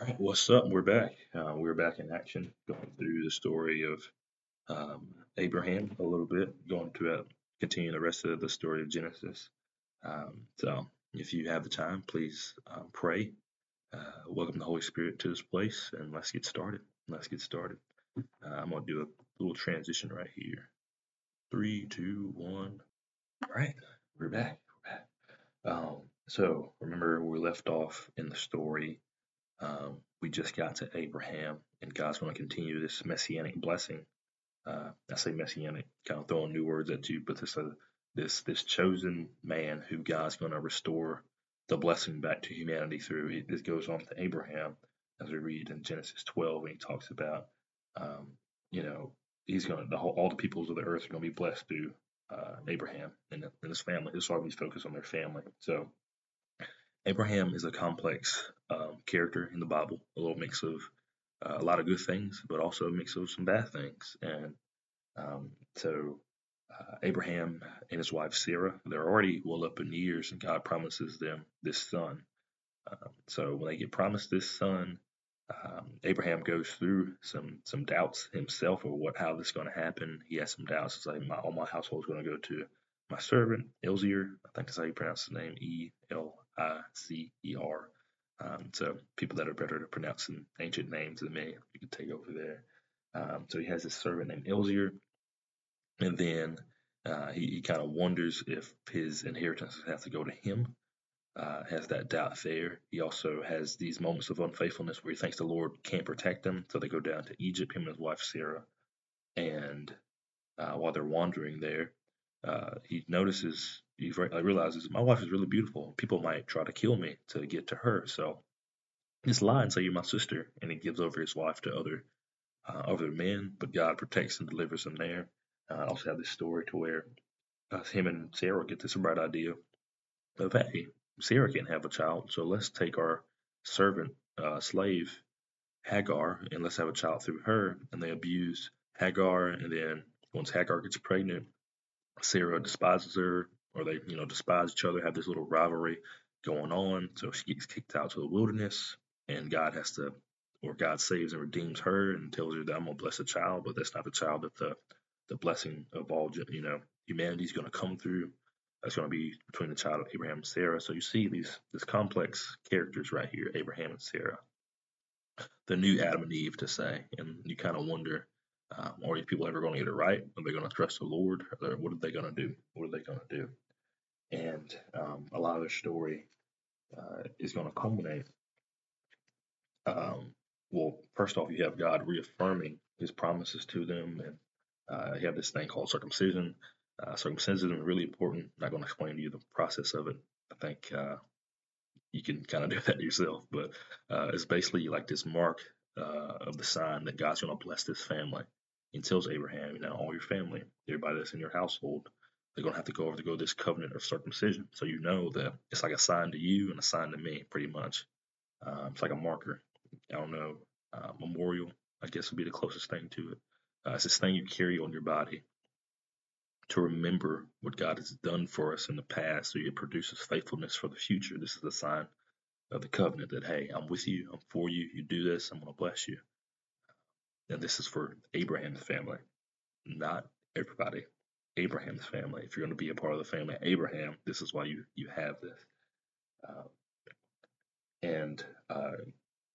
All right, what's up? We're back. Uh, we're back in action, going through the story of um, Abraham a little bit, going to uh, continue the rest of the story of Genesis. Um, so, if you have the time, please um, pray. Uh, welcome the Holy Spirit to this place, and let's get started. Let's get started. Uh, I'm going to do a little transition right here. Three, two, one. All right, we're back. We're back. Um, so, remember, we left off in the story um, we just got to Abraham, and God's going to continue this messianic blessing. Uh, I say messianic, kind of throwing new words at you, but this uh, this this chosen man who God's going to restore the blessing back to humanity through. It, this goes on to Abraham, as we read in Genesis 12, when he talks about, um, you know, he's going to all the peoples of the earth are going to be blessed through uh, Abraham and, and his family. This is why we focus on their family. So Abraham is a complex um, character in the Bible, a little mix of uh, a lot of good things, but also a mix of some bad things. And um, so uh, Abraham and his wife Sarah, they're already well up in years, and God promises them this son. Um, so when they get promised this son, um, Abraham goes through some some doubts himself of what how this is going to happen. He has some doubts. It's like my all my household is going to go to my servant Eliezer. I think that's how you pronounce his name. E L I C E R. Um, so people that are better at pronouncing ancient names than me, you can take over there. Um, so he has this servant named Eliezer, and then uh, he, he kind of wonders if his inheritance has to go to him. Uh, has that doubt there. He also has these moments of unfaithfulness where he thinks the Lord can't protect him, so they go down to Egypt, him and his wife Sarah. And uh, while they're wandering there, uh, he notices he realizes my wife is really beautiful. People might try to kill me to get to her, so lie and say you're my sister, and he gives over his wife to other uh, other men. But God protects and delivers him there. Uh, I also have this story to where uh, him and Sarah get this bright idea of hey, Sarah can't have a child, so let's take our servant uh, slave Hagar and let's have a child through her. And they abuse Hagar, and then once Hagar gets pregnant, Sarah despises her, or they, you know, despise each other, have this little rivalry going on. So she gets kicked out to the wilderness, and God has to, or God saves and redeems her and tells her that I'm gonna bless a child, but that's not the child that the the blessing of all, you know, humanity is to come through. That's to be between the child of Abraham and Sarah. So you see these this complex characters right here, Abraham and Sarah, the new Adam and Eve to say, and you kind of wonder um, are these people ever going to get it right? Are they going to trust the Lord? what are they going to do? What are they going to do? And um, a lot of their story uh, is going to culminate. Um, well, first off, you have God reaffirming His promises to them, and uh, you have this thing called circumcision. Uh, circumcision is really important. I'm not going to explain to you the process of it. I think uh, you can kind of do that yourself, but uh, it's basically like this mark uh, of the sign that God's going to bless this family. He tells Abraham, you know, all your family, everybody that's in your household, they're going to have to go over to go this covenant of circumcision. So you know that it's like a sign to you and a sign to me, pretty much. Um, it's like a marker. I don't know, uh, memorial, I guess would be the closest thing to it. Uh, it's this thing you carry on your body to remember what God has done for us in the past, so it produces faithfulness for the future. This is the sign of the covenant that, hey, I'm with you, I'm for you, you do this, I'm going to bless you. And this is for Abraham's family, not everybody. Abraham's family. If you're going to be a part of the family of Abraham, this is why you, you have this. Uh, and uh,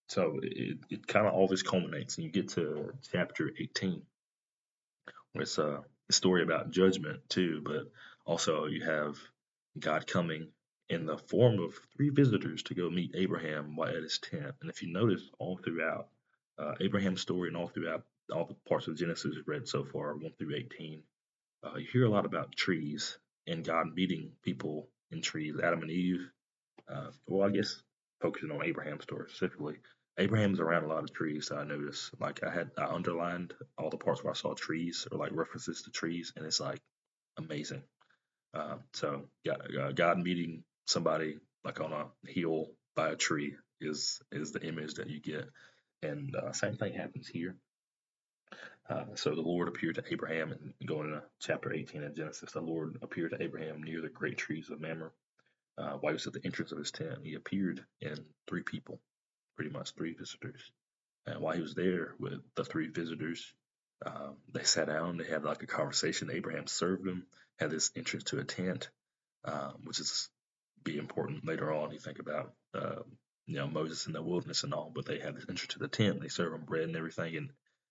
so it, it kind of always culminates, and you get to chapter 18, where it's a story about judgment too, but also you have God coming in the form of three visitors to go meet Abraham while at his tent. And if you notice all throughout uh, Abraham's story and all throughout all the parts of Genesis read so far, 1 through 18, uh, you hear a lot about trees and God meeting people in trees, Adam and Eve. Uh, well, I guess focusing on Abraham's story specifically. Abraham's around a lot of trees. So I noticed, like I had, I underlined all the parts where I saw trees or like references to trees, and it's like amazing. Uh, so God, God meeting somebody like on a hill by a tree is is the image that you get, and uh, same thing happens here. Uh, so the Lord appeared to Abraham, and going to chapter 18 of Genesis, the Lord appeared to Abraham near the great trees of Mamre. Uh, while he was at the entrance of his tent, he appeared in three people, pretty much three visitors. And while he was there with the three visitors, um, they sat down, they had like a conversation. Abraham served them, had this entrance to a tent, um, which is be important later on. You think about uh, you know Moses in the wilderness and all, but they had this entrance to the tent. They serve him bread and everything, and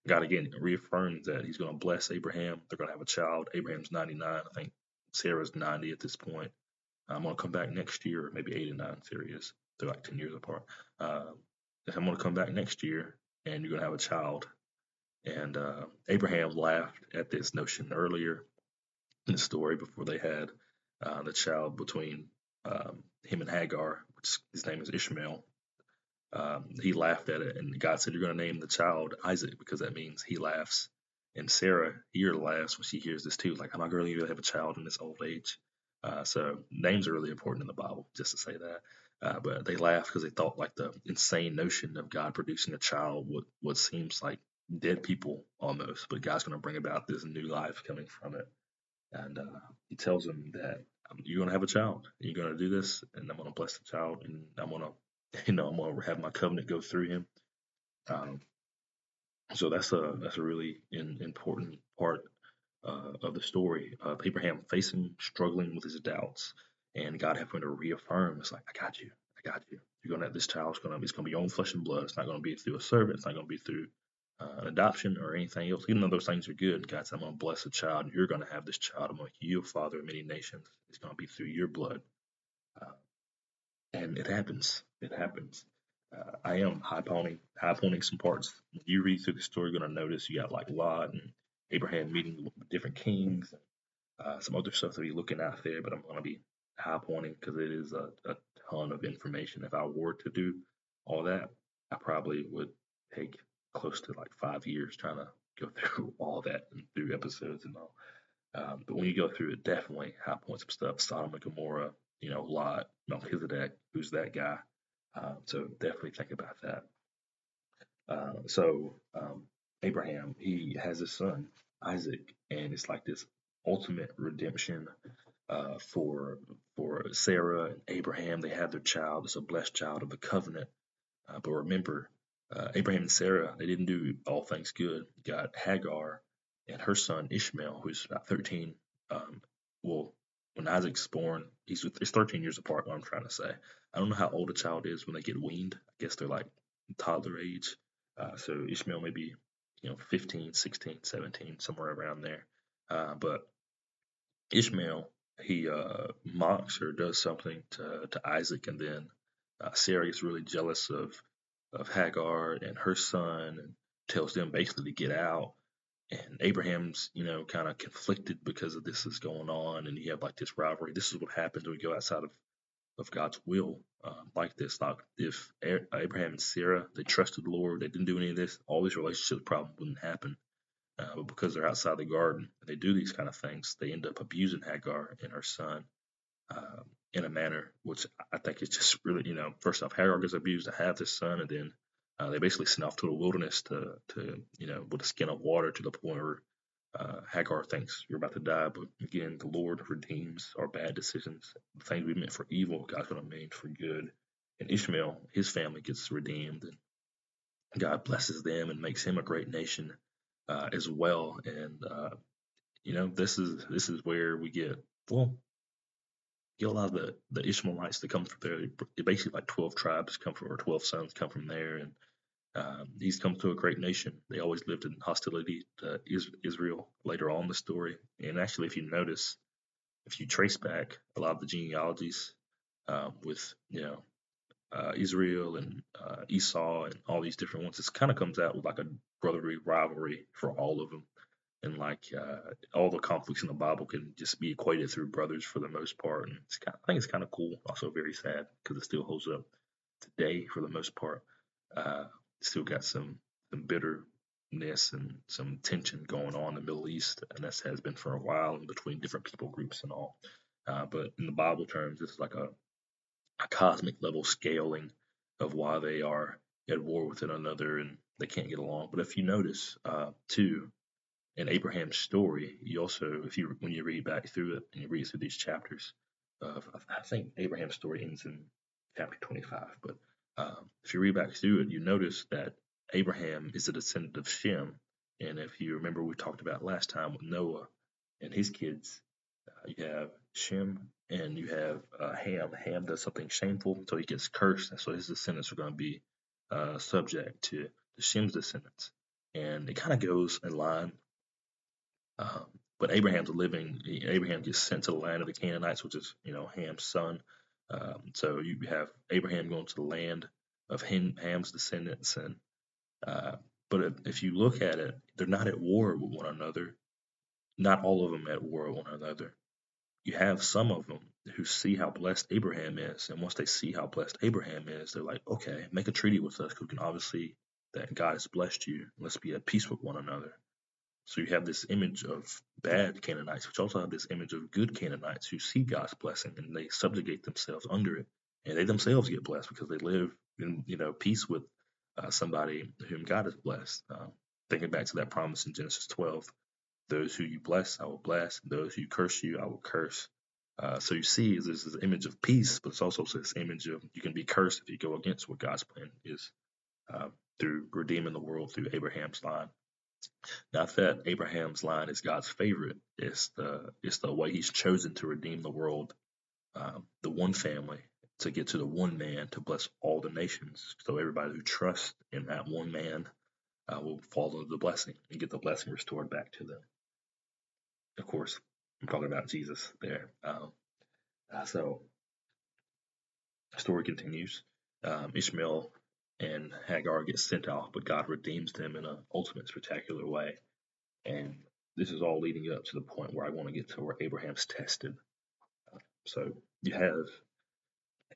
God again reaffirms that He's going to bless Abraham. They're going to have a child. Abraham's 99, I think Sarah's 90 at this point. I'm going to come back next year, maybe 89. Sarah is. They're like 10 years apart. Uh, I'm going to come back next year, and you're going to have a child. And uh, Abraham laughed at this notion earlier in the story before they had uh, the child between um, him and Hagar, which his name is Ishmael. Um, he laughed at it, and God said, "You're going to name the child Isaac because that means he laughs." And Sarah here laughs when she hears this too. Like, I'm not going to have a child in this old age. Uh, so names are really important in the Bible, just to say that. Uh, but they laugh because they thought like the insane notion of God producing a child, what what seems like dead people almost, but God's going to bring about this new life coming from it. And uh, He tells them that um, you're going to have a child. You're going to do this, and I'm going to bless the child, and I'm going to, you know, I'm to have my covenant go through him. Um, so that's a that's a really in, important part uh, of the story of Abraham facing, struggling with his doubts, and God having to reaffirm, it's like, I got you, I got you. You're gonna have this child's gonna it's gonna be your own flesh and blood. It's not gonna be through a servant. It's not gonna be through uh, an adoption or anything else. Even though those things are good, God said, I'm gonna bless a child. And you're gonna have this child. I'm gonna make you a father of many nations. It's gonna be through your blood, uh, and it happens. It happens. Uh, I am high pointing, high pointing some parts. When you read through the story, you're gonna notice you got like Lot and Abraham meeting different kings, uh, some other stuff to be looking at there. But I'm gonna be high pointing because it is a, a ton of information. If I were to do all that, I probably would take close to like five years trying to go through all that and through episodes and all. Um, but when you go through it, definitely high points of stuff. Sodom and Gomorrah, you know, Lot, Melchizedek, who's that guy? Uh, so definitely think about that. Uh, so um, Abraham, he has a son, Isaac, and it's like this ultimate redemption uh, for for Sarah and Abraham. They have their child. It's a blessed child of the covenant. Uh, but remember, uh, Abraham and Sarah, they didn't do all things good. Got Hagar and her son Ishmael, who's about 13. Um, well, when Isaac's born, he's it's 13 years apart. What I'm trying to say, I don't know how old a child is when they get weaned. I guess they're like toddler age. Uh, so Ishmael may be, you know, 15, 16, 17, somewhere around there. Uh, but Ishmael, he uh, mocks or does something to, to Isaac, and then uh, Sarah gets really jealous of of Hagar and her son, and tells them basically to get out. And Abraham's, you know, kind of conflicted because of this is going on, and you have like this rivalry. This is what happens when we go outside of of God's will um, like this. Like if Abraham and Sarah they trusted the Lord, they didn't do any of this, all these relationship problems wouldn't happen. Uh, but because they're outside the garden and they do these kind of things, they end up abusing Hagar and her son uh, in a manner which I think is just really, you know, first off, Hagar gets abused to have this son, and then uh, they basically send off to the wilderness to, to, you know, with a skin of water to the point where uh, Hagar thinks you're about to die, but again, the Lord redeems our bad decisions. The things we meant for evil, God's going to mean for good. And Ishmael, his family gets redeemed, and God blesses them and makes him a great nation uh, as well. And uh, you know, this is this is where we get well, get a lot of the the Ishmaelites that come from there. Basically, like twelve tribes come from, or twelve sons come from there, and um, he's come to a great nation. They always lived in hostility to Israel later on in the story. And actually, if you notice, if you trace back a lot of the genealogies um, with, you know, uh, Israel and uh, Esau and all these different ones, it kind of comes out with like a brotherly rivalry for all of them. And like uh, all the conflicts in the Bible can just be equated through brothers for the most part. And kind of, I think it's kind of cool, also very sad because it still holds up today for the most part. Still got some some bitterness and some tension going on in the Middle East, and this has been for a while in between different people groups and all. Uh, but in the Bible terms, it's like a, a cosmic level scaling of why they are at war with one another and they can't get along. But if you notice, uh, too, in Abraham's story, you also, if you when you read back through it and you read through these chapters, of I think Abraham's story ends in chapter 25, but Um, if you read back through it, you notice that Abraham is a descendant of Shem. And if you remember, we talked about last time with Noah and his kids, uh, you have Shem and you have uh, Ham. Ham does something shameful, so he gets cursed, and so his descendants are going to be uh, subject to Shem's descendants. And it kind of goes in line. Um, but Abraham's living. Abraham gets sent to the land of the Canaanites, which is you know Ham's son. Um, so you have Abraham going to the land of Ham's descendants, and uh, but if you look at it, they're not at war with one another. Not all of them at war with one another. You have some of them who see how blessed Abraham is, and once they see how blessed Abraham is, they're like, okay, make a treaty with us, because we can obviously that God has blessed you. Let's be at peace with one another. So you have this image of bad Canaanites, which also have this image of good Canaanites who see God's blessing and they subjugate themselves under it, and they themselves get blessed because they live in you know peace with uh, somebody whom God has blessed. Uh, thinking back to that promise in Genesis 12, those who you bless, I will bless; those who curse you, I will curse. Uh, so you see, this is this image of peace, but it's also this image of you can be cursed if you go against what God's plan is uh, through redeeming the world through Abraham's line. Not that Abraham's line is God's favorite. It's the it's the way He's chosen to redeem the world, um, the one family, to get to the one man to bless all the nations. So everybody who trusts in that one man uh, will follow the blessing and get the blessing restored back to them. Of course, I'm talking about Jesus there. Um, uh, so the story continues. Um, Ishmael and Hagar gets sent off, but God redeems them in an ultimate spectacular way. And this is all leading up to the point where I want to get to where Abraham's tested. So you have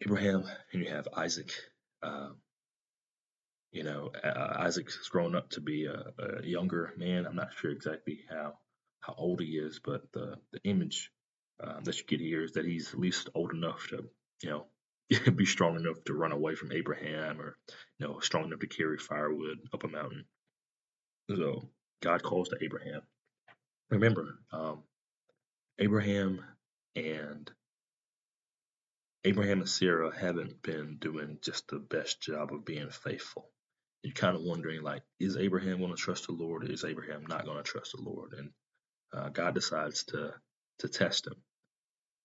Abraham and you have Isaac. Uh, you know, uh, Isaac's grown up to be a, a, younger man. I'm not sure exactly how how old he is, but the the image uh, that you get here is that he's at least old enough to, you know, be strong enough to run away from Abraham or you know strong enough to carry firewood up a mountain. So God calls to Abraham. Remember, um, Abraham and Abraham and Sarah haven't been doing just the best job of being faithful. You're kind of wondering, like, is Abraham going to trust the Lord? Or is Abraham not going to trust the Lord? And uh, God decides to to test him.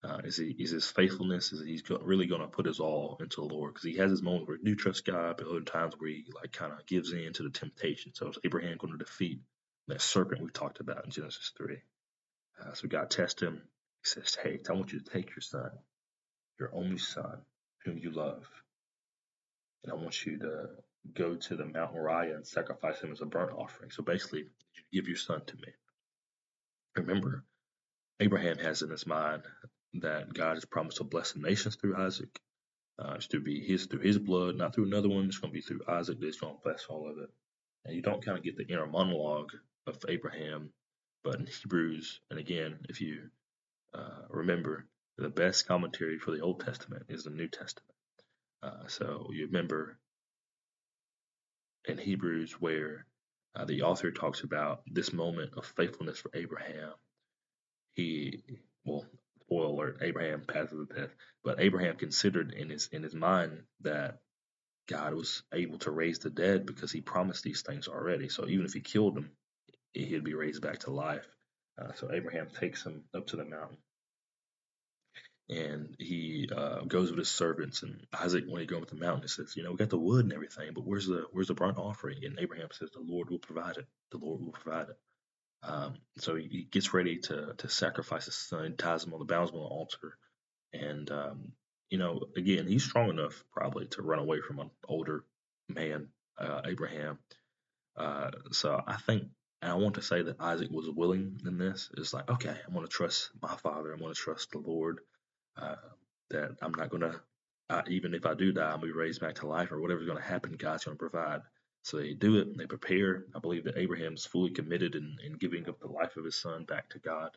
Uh, is he is his faithfulness? Is he really going to put his all into the Lord? Because he has his moments where he do trust God, but other times where he like kind of gives in to the temptation. So is Abraham going to defeat that serpent we talked about in Genesis three? Uh, so God tests him. He says, "Hey, I want you to take your son, your only son, whom you love, and I want you to go to the Mount Moriah and sacrifice him as a burnt offering. So basically, you give your son to me. Remember, Abraham has in his mind that God has promised to bless the nations through Isaac. Uh, it's to be his through his blood, not through another one. It's going to be through Isaac that's going to bless all of it. And you don't kind of get the inner monologue of Abraham, but in Hebrews, and again, if you uh, remember, the best commentary for the Old Testament is the New Testament. Uh, so you remember in Hebrews where uh, the author talks about this moment of faithfulness for Abraham. He, well, spoiler alert, Abraham passes the test. But Abraham considered in his in his mind that God was able to raise the dead because he promised these things already. So even if he killed him, he'd be raised back to life. Uh, so Abraham takes him up to the mountain. And he uh, goes with his servants. And Isaac, when he goes up the mountain, he says, "You know, we got the wood and everything, but where's the where's the burnt offering?" And Abraham says, "The Lord will provide it. The Lord will provide it." Um, so he, he, gets ready to to sacrifice his son, ties him on the bounds on the altar, and um, you know, again, he's strong enough probably to run away from an older man, uh, Abraham. Uh, so I think and I want to say that Isaac was willing in this. It's like, okay, I'm going to trust my father. I'm going to trust the Lord. Uh, that I'm not going to, even if I do die, I'll be raised back to life or whatever's going to happen, God's going to provide. So they do it, they prepare. I believe that Abraham is fully committed in, in giving up the life of his son back to God,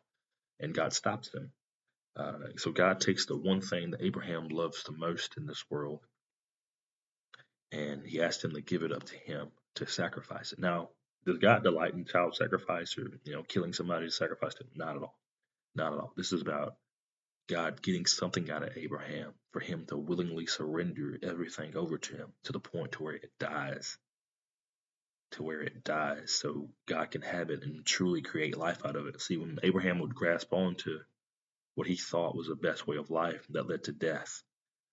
and God stops them. Uh, so God takes the one thing that Abraham loves the most in this world, and he asked him to give it up to him to sacrifice it. Now, does God delight in child sacrifice or you know killing somebody to sacrifice it? Not at all. Not at all. This is about God getting something out of Abraham for him to willingly surrender everything over to him to the point to where it dies. To where it dies, so God can have it and truly create life out of it. See, when Abraham would grasp onto what he thought was the best way of life that led to death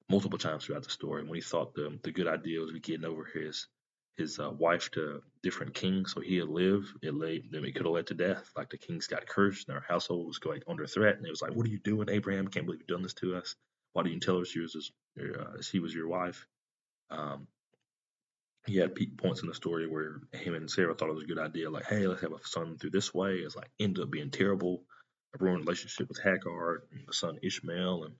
multiple times throughout the story, when he thought the, the good idea was getting over his his uh, wife to different kings so he'd live, it lay then it could have led to death. Like the kings got cursed and their household was going under threat, and it was like, "What are you doing, Abraham? Can't believe you've done this to us. Why didn't you tell us she was his, uh, she was your wife?" Um, he had points in the story where him and Sarah thought it was a good idea, like, "Hey, let's have a son through this way." It's like ended up being terrible. A ruined relationship with Hagar and the son Ishmael, and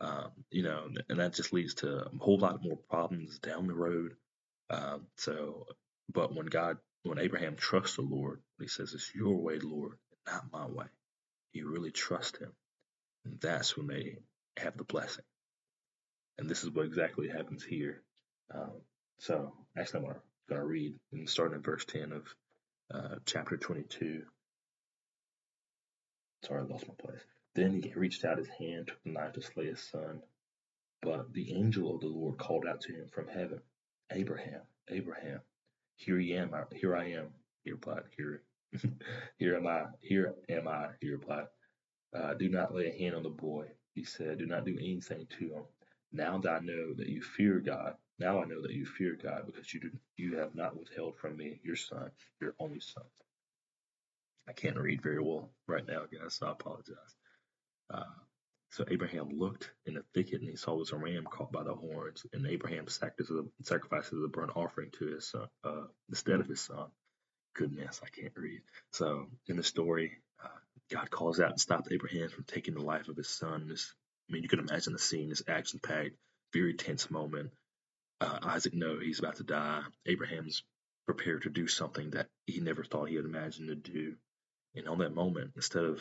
um, you know, and that just leads to a whole lot more problems down the road. Um, so, but when God, when Abraham trusts the Lord, he says, It's your way, Lord, not my way. You really trust him. And that's when they have the blessing. And this is what exactly happens here. Um, so, actually, I'm going to read, and starting in verse 10 of uh, chapter 22. Sorry, I lost my place. Then he reached out his hand, took the knife to slay his son. But the angel of the Lord called out to him from heaven, Abraham, Abraham, here I am, here I am, he replied, here, here am I, here am I, he replied. Uh, do not lay a hand on the boy, he said, do not do anything to him. Now that I know that you fear God, now I know that you fear God because you do, you have not withheld from me your son, your only son. I can't read very well right now, guys, so I apologize. Uh, so Abraham looked in the thicket and he saw was a ram caught by the horns, and Abraham sacrifices the burnt offering to his son uh, instead of his son. Goodness, I can't read. So in the story, uh, God calls out and stops Abraham from taking the life of his son. This, I mean, you can imagine the scene, this action-packed, very tense moment. Uh, Isaac knows he's about to die. Abraham's prepared to do something that he never thought he had imagined to do. And on that moment, instead of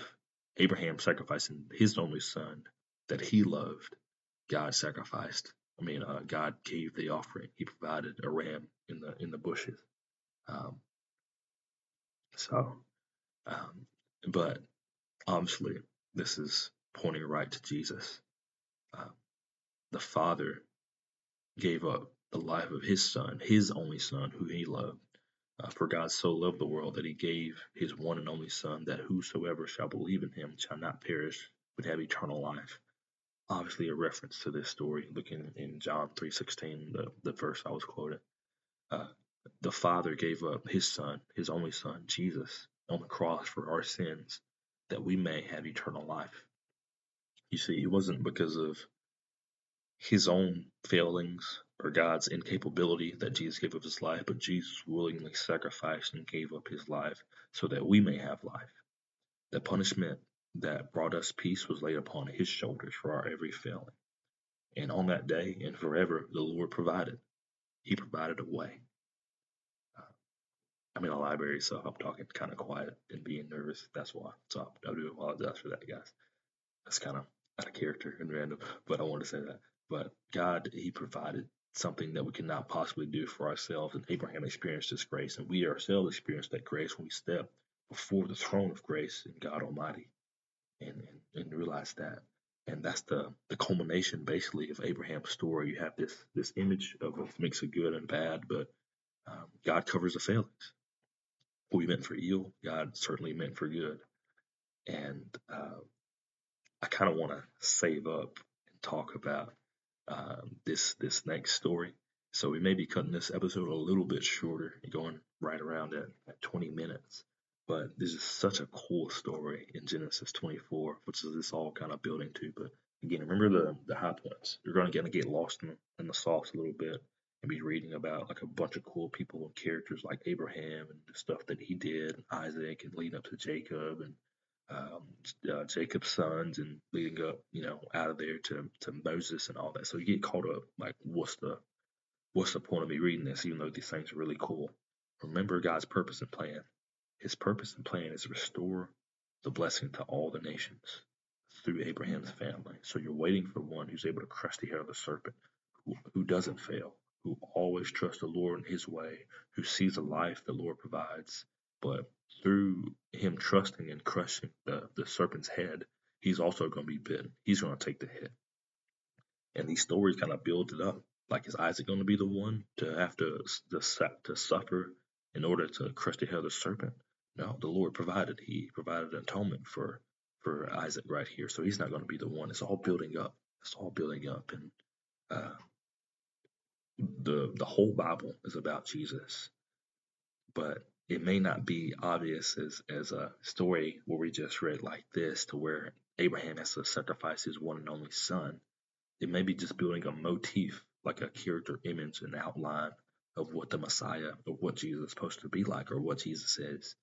Abraham sacrificing his only son that he loved, God sacrificed. I mean, uh, God gave the offering. He provided a ram in the in the bushes. Um, so, um, but obviously, this is pointing right to Jesus. Uh, the Father gave up the life of His Son, His only Son, who He loved, uh, for God so loved the world that he gave his one and only Son, that whosoever shall believe in him shall not perish, but have eternal life. Obviously, a reference to this story, looking in John 3.16, the, the verse I was quoting. Uh, the Father gave up his Son, his only Son, Jesus, on the cross for our sins, that we may have eternal life. You see, it wasn't because of his own failings or God's incapability that Jesus gave up his life, but Jesus willingly sacrificed and gave up his life so that we may have life. The punishment that brought us peace was laid upon his shoulders for our every failing. And on that day and forever, the Lord provided. He provided a way. Uh, I'm in a library, so I'm talking kind of quiet and being nervous. That's why. So I do apologize for that, guys. That's kind of out of character and random, but I want to say that. But God, He provided something that we could not possibly do for ourselves. And Abraham experienced this grace, and we ourselves experienced that grace when we step before the throne of grace in God Almighty and, and, and realize that. And that's the, the culmination basically of Abraham's story. You have this this image of a mix of good and bad, but um, God covers the failings. What we meant for evil, God certainly meant for good. And uh, I kind of want to save up and talk about um, this this next story. So we may be cutting this episode a little bit shorter, going right around at, at 20 minutes. But this is such a cool story in Genesis 24, which is this all kind of building to. But again, remember the the high points. You're going to kind of get lost in, in the sauce a little bit and be reading about like a bunch of cool people and characters like Abraham and the stuff that he did, and Isaac, and leading up to Jacob and um, uh, Jacob's sons and leading up, you know, out of there to, to Moses and all that. So you get caught up, like, what's the what's the point of me reading this, even though these things are really cool? Remember God's purpose and plan. His purpose and plan is to restore the blessing to all the nations through Abraham's family. So you're waiting for one who's able to crush the head of the serpent, who, who doesn't fail, who always trusts the Lord in his way, who sees the life the Lord provides, but through him trusting and crushing the, the serpent's head, he's also going to be bitten. He's going to take the hit. And these stories kind of build it up. Like, is Isaac going to be the one to have to, to, to suffer in order to crush the head of the serpent? No, the Lord provided. He provided atonement for for Isaac right here. So he's not going to be the one. It's all building up. It's all building up, and uh, the the whole Bible is about Jesus. But it may not be obvious as as a story where we just read like this, to where Abraham has to sacrifice his one and only son. It may be just building a motif, like a character image and outline of what the Messiah, or what Jesus is supposed to be like, or what Jesus is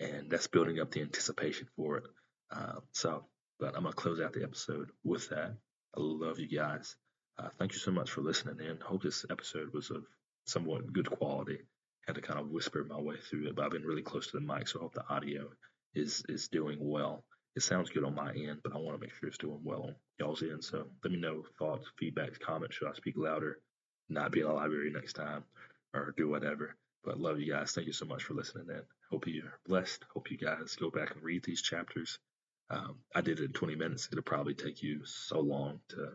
and that's building up the anticipation for it. Uh, so, but I'm gonna close out the episode with that. I love you guys. Uh, thank you so much for listening in. Hope this episode was of somewhat good quality. Had to kind of whisper my way through it, but I've been really close to the mic, so I hope the audio is is doing well. It sounds good on my end, but I want to make sure it's doing well on y'all's end. So let me know thoughts, feedbacks, comments. Should I speak louder? Not be in the library next time, or do whatever. But love you guys. Thank you so much for listening in. Hope you're blessed. Hope you guys go back and read these chapters. Um, I did it in 20 minutes. It'll probably take you so long to,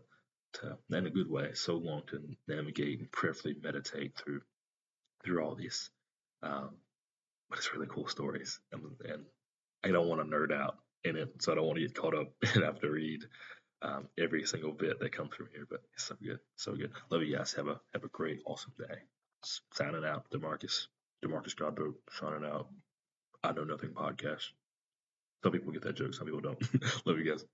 to, in a good way, so long to navigate and prayerfully meditate through, through all these. Um, but it's really cool stories, and, and I don't want to nerd out in it, so I don't want to get caught up and have to read um, every single bit that comes from here. But it's so good, so good. Love you guys. Have a have a great, awesome day signing out. Demarcus, Demarcus Godboat signing out. I know nothing podcast. Some people get that joke, some people don't. Love you guys.